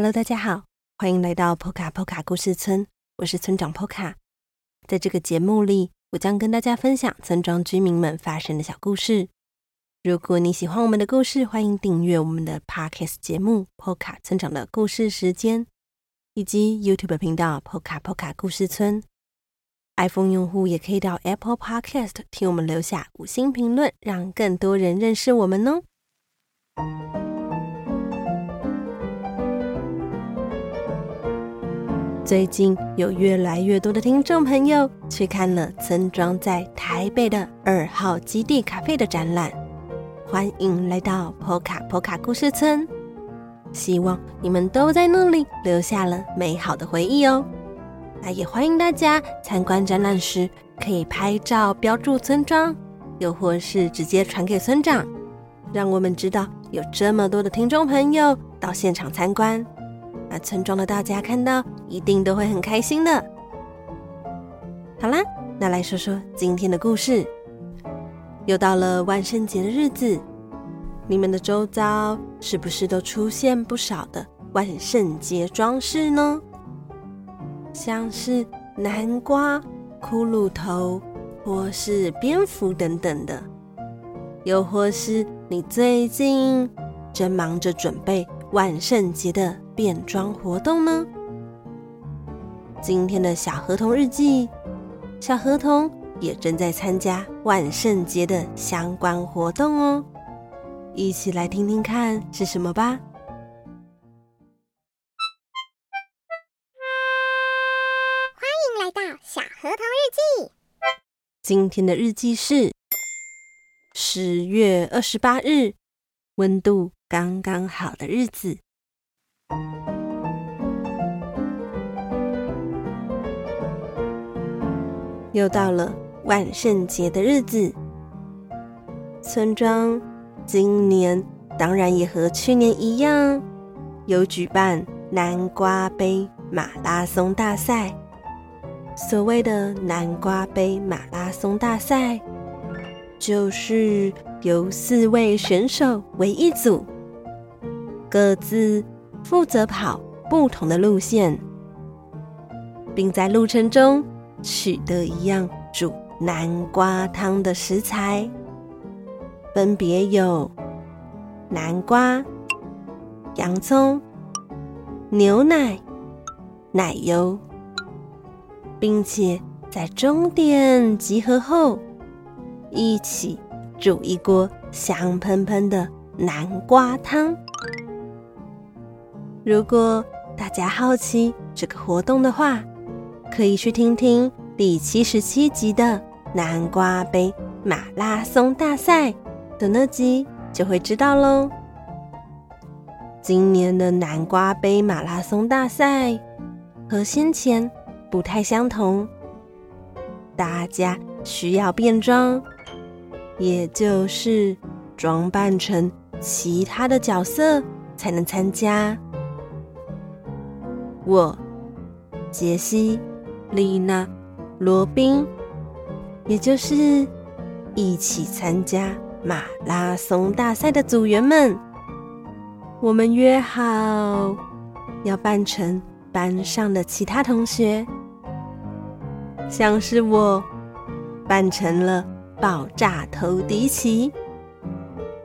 Hello，大家好，欢迎来到波卡波卡故事村，我是村长波卡。在这个节目里，我将跟大家分享村庄居民们发生的小故事。如果你喜欢我们的故事，欢迎订阅我们的 Podcast 节目《波卡村长的故事时间》，以及 YouTube 频道《波卡波卡故事村》。iPhone 用户也可以到 Apple Podcast 替我们留下五星评论，让更多人认识我们哦。最近有越来越多的听众朋友去看了村庄在台北的二号基地咖啡的展览，欢迎来到波卡波卡故事村，希望你们都在那里留下了美好的回忆哦。那也欢迎大家参观展览时可以拍照标注村庄，又或是直接传给村长，让我们知道有这么多的听众朋友到现场参观。那村庄的大家看到，一定都会很开心的。好啦，那来说说今天的故事。又到了万圣节的日子，你们的周遭是不是都出现不少的万圣节装饰呢？像是南瓜、骷髅头，或是蝙蝠等等的，又或是你最近正忙着准备万圣节的变装活动呢？今天的小河童日记，小河童也正在参加万圣节的相关活动哦，一起来听听看是什么吧。欢迎来到小河童日记。今天的日记是十月二十八日，温度刚刚好的日子。又到了万圣节的日子，村庄今年当然也和去年一样，有举办南瓜杯马拉松大赛。所谓的南瓜杯马拉松大赛，就是由四位选手为一组，各自负责跑不同的路线，并在路程中，取得一样煮南瓜汤的食材，分别有南瓜、洋葱、牛奶、奶油，并且在终点集合后，一起煮一锅香喷喷的南瓜汤。如果大家好奇这个活动的话，可以去听听第七十七集的南瓜杯马拉松大赛的那集，就会知道喽。今年的南瓜杯马拉松大赛和先前不太相同，大家需要变装，也就是装扮成其他的角色才能参加。我，杰西。丽娜、罗宾，也就是一起参加马拉松大赛的组员们，我们约好要扮成班上的其他同学，像是我扮成了爆炸头迪奇，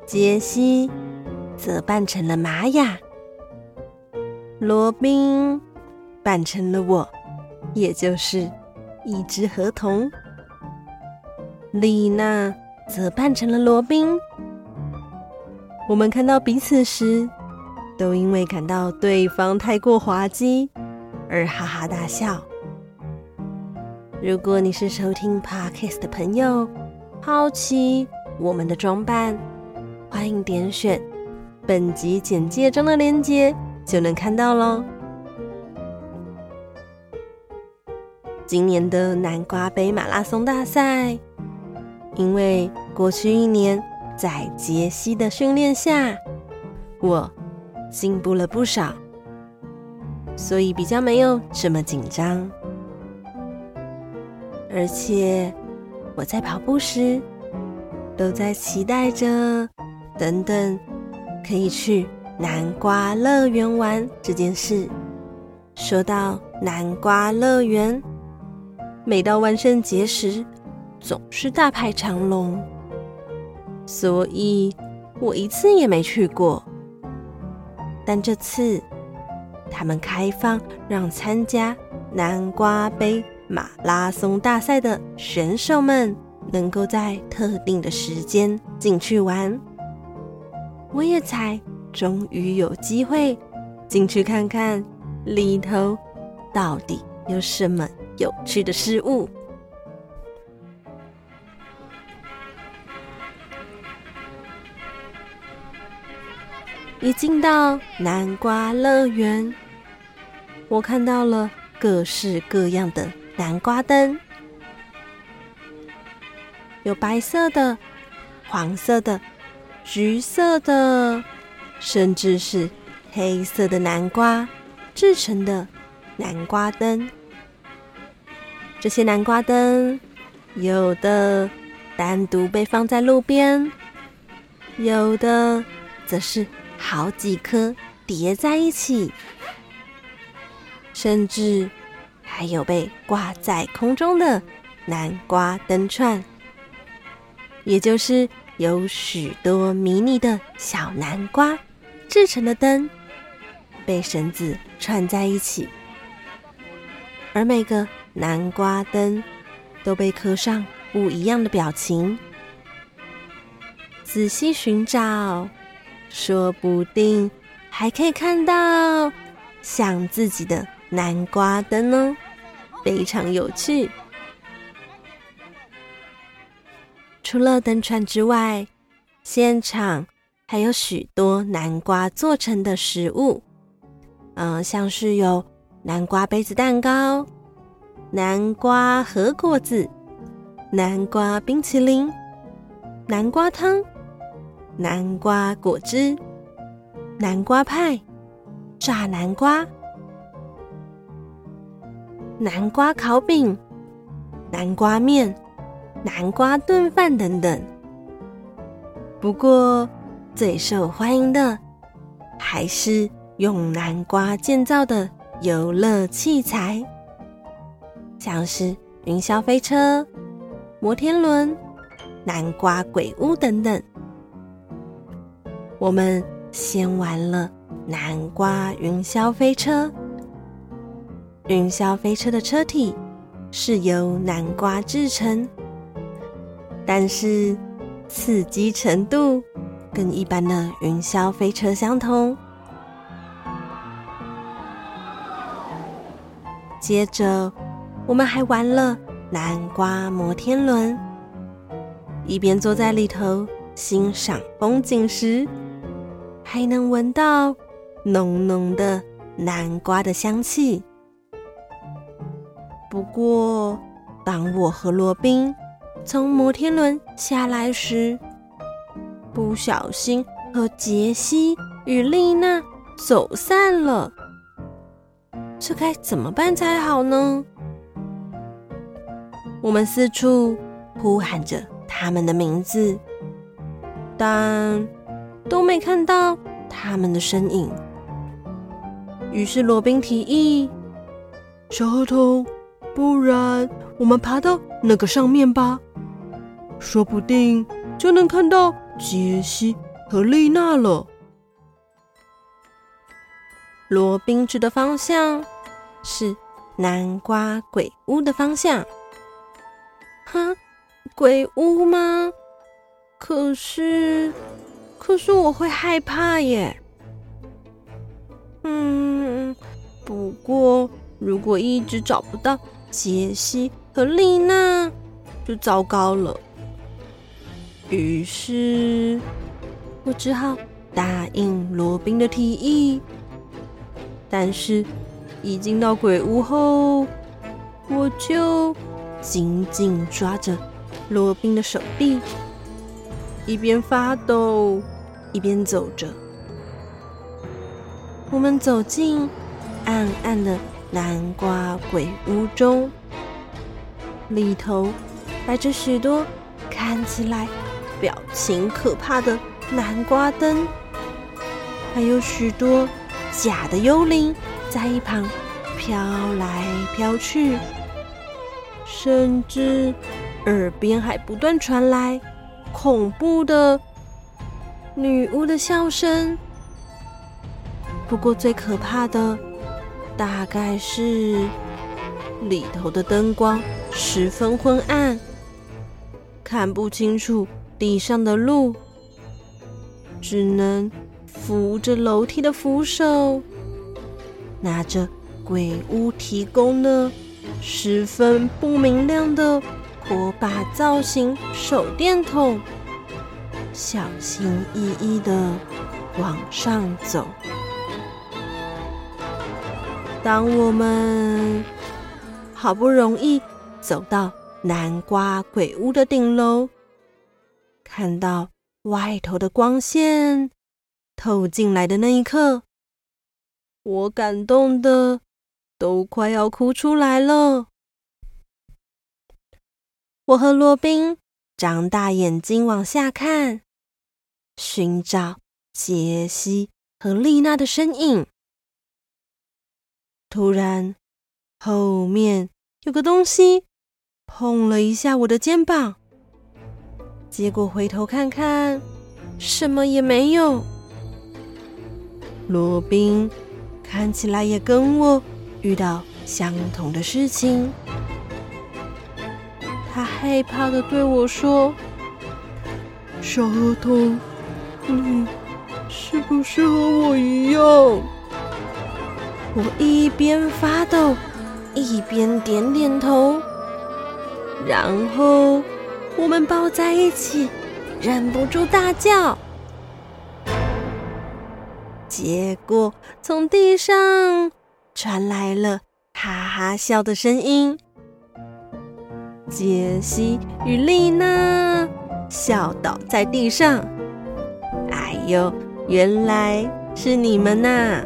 杰西则扮成了玛雅，罗宾扮成了我。也就是一只河童，丽娜则扮成了罗宾。我们看到彼此时，都因为感到对方太过滑稽而哈哈大笑。如果你是收听 Podcast 的朋友，好奇我们的装扮，欢迎点选本集简介中的链接，就能看到喽。今年的南瓜杯马拉松大赛，因为过去一年在杰西的训练下，我进步了不少，所以比较没有这么紧张。而且我在跑步时，都在期待着，等等可以去南瓜乐园玩这件事。说到南瓜乐园，每到万圣节时，总是大排长龙，所以我一次也没去过。但这次，他们开放让参加南瓜杯马拉松大赛的选手们，能够在特定的时间进去玩。我也才终于有机会进去看看。里头到底有什么有趣的事物？一进到南瓜乐园，我看到了各式各样的南瓜灯，有白色的、黄色的、橘色的，甚至是黑色的南瓜。制成的南瓜灯，这些南瓜灯有的单独被放在路边，有的则是好几颗叠在一起，甚至还有被挂在空中的南瓜灯串，也就是有许多迷你的小南瓜制成的灯。被绳子串在一起，而每个南瓜灯都被刻上不一样的表情。仔细寻找，说不定还可以看到像自己的南瓜灯哦，非常有趣。除了灯串之外，现场还有许多南瓜做成的食物。嗯，像是有南瓜杯子蛋糕、南瓜和果子、南瓜冰淇淋、南瓜汤、南瓜果汁、南瓜派、炸南瓜、南瓜烤饼、南瓜面、南瓜炖饭等等。不过，最受欢迎的还是。用南瓜建造的游乐器材，像是云霄飞车、摩天轮、南瓜鬼屋等等。我们先玩了南瓜云霄飞车。云霄飞车的车体是由南瓜制成，但是刺激程度跟一般的云霄飞车相同。接着，我们还玩了南瓜摩天轮。一边坐在里头欣赏风景时，还能闻到浓浓的南瓜的香气。不过，当我和罗宾从摩天轮下来时，不小心和杰西与丽娜走散了。这该怎么办才好呢？我们四处呼喊着他们的名字，但都没看到他们的身影。于是罗宾提议：“小河童，不然我们爬到那个上面吧，说不定就能看到杰西和丽娜了。”罗宾指的方向。是南瓜鬼屋的方向。哈，鬼屋吗？可是，可是我会害怕耶。嗯，不过如果一直找不到杰西和丽娜，就糟糕了。于是，我只好答应罗宾的提议。但是。一进到鬼屋后，我就紧紧抓着罗宾的手臂，一边发抖一边走着。我们走进暗暗的南瓜鬼屋中，里头摆着许多看起来表情可怕的南瓜灯，还有许多假的幽灵在一旁飘来飘去，甚至耳边还不断传来恐怖的女巫的笑声。不过最可怕的，大概是里头的灯光十分昏暗，看不清楚地上的路，只能扶着楼梯的扶手，拿着鬼屋提供的十分不明亮的火把造型手电筒，小心翼翼的往上走。当我们好不容易走到南瓜鬼屋的顶楼，看到外头的光线透进来的那一刻，我感动的都快要哭出来了。我和罗宾张大眼睛往下看，寻找杰西和丽娜的身影。突然，后面有个东西碰了一下我的肩膀，结果回头看看，什么也没有。罗宾看起来也跟我遇到相同的事情，他害怕的对我说：“小河童，你是不是和我一样？”我一边发抖，一边点点头，然后我们抱在一起，忍不住大叫。结果从地上传来了哈哈笑的声音。杰西与丽娜笑倒在地上。哎呦，原来是你们呐、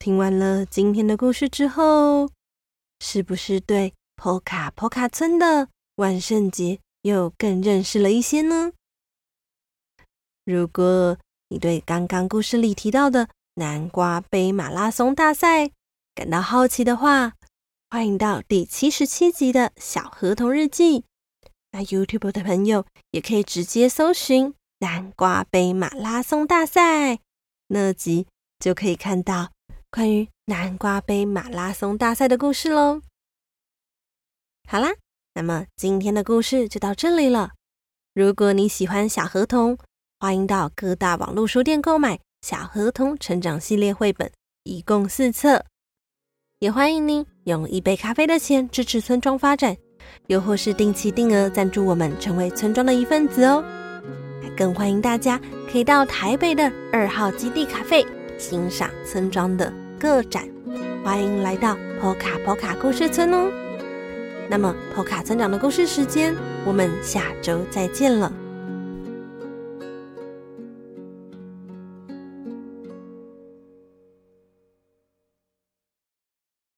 听完了今天的故事之后，是不是对波卡波卡村的万圣节又更认识了一些呢？如果你对刚刚故事里提到的南瓜杯马拉松大赛感到好奇的话，欢迎到第七十七集的小河童日记。那 YouTube 的朋友也可以直接搜寻南瓜杯马拉松大赛，那集就可以看到。关于南瓜杯马拉松大赛的故事喽。好啦，那么今天的故事就到这里了。如果你喜欢小河童，欢迎到各大网络书店购买《小河童成长系列》绘本，一共四册。也欢迎您用一杯咖啡的钱支持村庄发展，又或是定期定额赞助我们，成为村庄的一份子哦。更欢迎大家可以到台北的二号基地咖啡欣赏村庄的。个展，欢迎来到波卡波卡故事村哦。那么，波卡村长的故事时间，我们下周再见了。